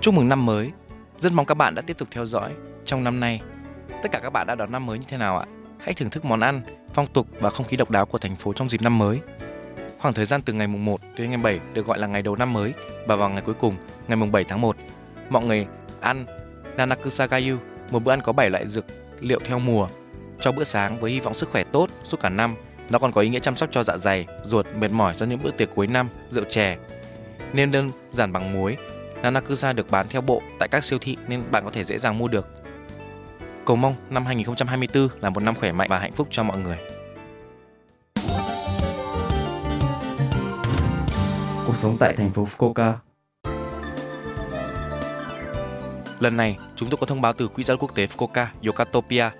Chúc mừng năm mới. Rất mong các bạn đã tiếp tục theo dõi trong năm nay. Tất cả các bạn đã đón năm mới như thế nào ạ? Hãy thưởng thức món ăn, phong tục và không khí độc đáo của thành phố trong dịp năm mới. Khoảng thời gian từ ngày mùng 1 đến ngày 7 được gọi là ngày đầu năm mới và vào ngày cuối cùng, ngày mùng 7 tháng 1, mọi người ăn Nanakusagayu, một bữa ăn có 7 loại dược liệu theo mùa cho bữa sáng với hy vọng sức khỏe tốt suốt cả năm. Nó còn có ý nghĩa chăm sóc cho dạ dày, ruột mệt mỏi do những bữa tiệc cuối năm, rượu chè. Nên đơn giản bằng muối, Nanakusa được bán theo bộ tại các siêu thị nên bạn có thể dễ dàng mua được. Cầu mong năm 2024 là một năm khỏe mạnh và hạnh phúc cho mọi người. Cuộc sống tại thành phố Fukuoka Lần này, chúng tôi có thông báo từ Quỹ giáo quốc tế Fukuoka Yokatopia.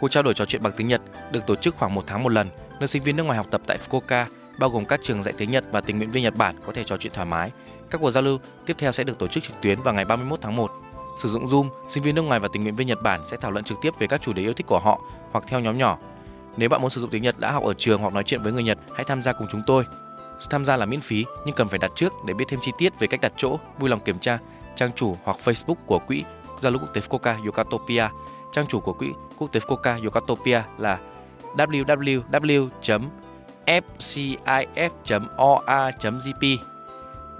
Cuộc trao đổi trò chuyện bằng tiếng Nhật được tổ chức khoảng một tháng một lần, nơi sinh viên nước ngoài học tập tại Fukuoka, bao gồm các trường dạy tiếng Nhật và tình nguyện viên Nhật Bản có thể trò chuyện thoải mái. Các cuộc giao lưu tiếp theo sẽ được tổ chức trực tuyến vào ngày 31 tháng 1. Sử dụng Zoom, sinh viên nước ngoài và tình nguyện viên Nhật Bản sẽ thảo luận trực tiếp về các chủ đề yêu thích của họ hoặc theo nhóm nhỏ. Nếu bạn muốn sử dụng tiếng Nhật đã học ở trường hoặc nói chuyện với người Nhật, hãy tham gia cùng chúng tôi. Sự tham gia là miễn phí nhưng cần phải đặt trước để biết thêm chi tiết về cách đặt chỗ, vui lòng kiểm tra trang chủ hoặc Facebook của quỹ giao lưu quốc tế Fukuoka Yokatopia. Trang chủ của quỹ quốc tế Fukuoka Yokatopia là www fcif.or.gp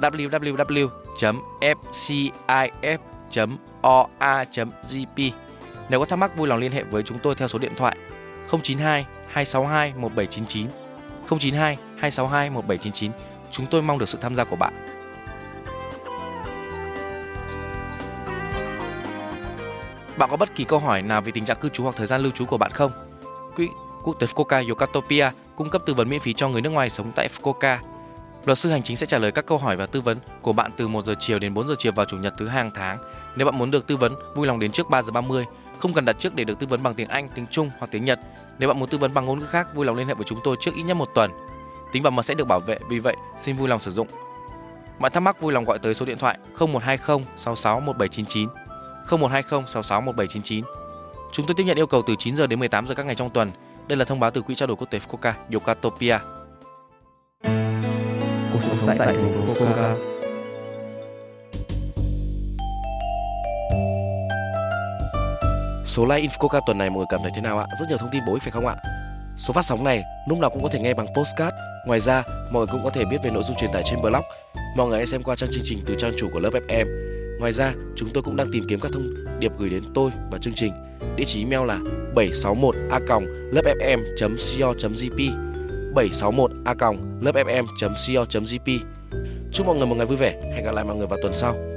www.fcif.or.gp Nếu có thắc mắc vui lòng liên hệ với chúng tôi theo số điện thoại 092 262 1799 092 262 1799. Chúng tôi mong được sự tham gia của bạn. Bạn có bất kỳ câu hỏi nào về tình trạng cư trú hoặc thời gian lưu trú của bạn không? Quỹ quốc tế Fukuoka Yokatopia cung cấp tư vấn miễn phí cho người nước ngoài sống tại Fukuoka. Luật sư hành chính sẽ trả lời các câu hỏi và tư vấn của bạn từ 1 giờ chiều đến 4 giờ chiều vào chủ nhật thứ hàng tháng. Nếu bạn muốn được tư vấn, vui lòng đến trước 3 giờ 30. Không cần đặt trước để được tư vấn bằng tiếng Anh, tiếng Trung hoặc tiếng Nhật. Nếu bạn muốn tư vấn bằng ngôn ngữ khác, vui lòng liên hệ với chúng tôi trước ít nhất một tuần. Tính bảo mật sẽ được bảo vệ, vì vậy xin vui lòng sử dụng. Mọi thắc mắc vui lòng gọi tới số điện thoại 0120 66 1799 0120 66 1799. Chúng tôi tiếp nhận yêu cầu từ 9 giờ đến 18 giờ các ngày trong tuần. Đây là thông báo từ Quỹ trao đổi quốc tế Fukuoka Yokatopia. Cuộc sống tại thành phố Fukuoka Số like Infoca tuần này mọi người cảm thấy thế nào ạ? Rất nhiều thông tin bổ ích phải không ạ? Số phát sóng này lúc nào cũng có thể nghe bằng postcard. Ngoài ra, mọi người cũng có thể biết về nội dung truyền tải trên blog. Mọi người hãy xem qua trang chương trình từ trang chủ của lớp FM. Ngoài ra, chúng tôi cũng đang tìm kiếm các thông điệp gửi đến tôi và chương trình. Địa chỉ email là 761a.lớpfm.co.jp 761a.lớpfm.co.jp Chúc mọi người một ngày vui vẻ. Hẹn gặp lại mọi người vào tuần sau.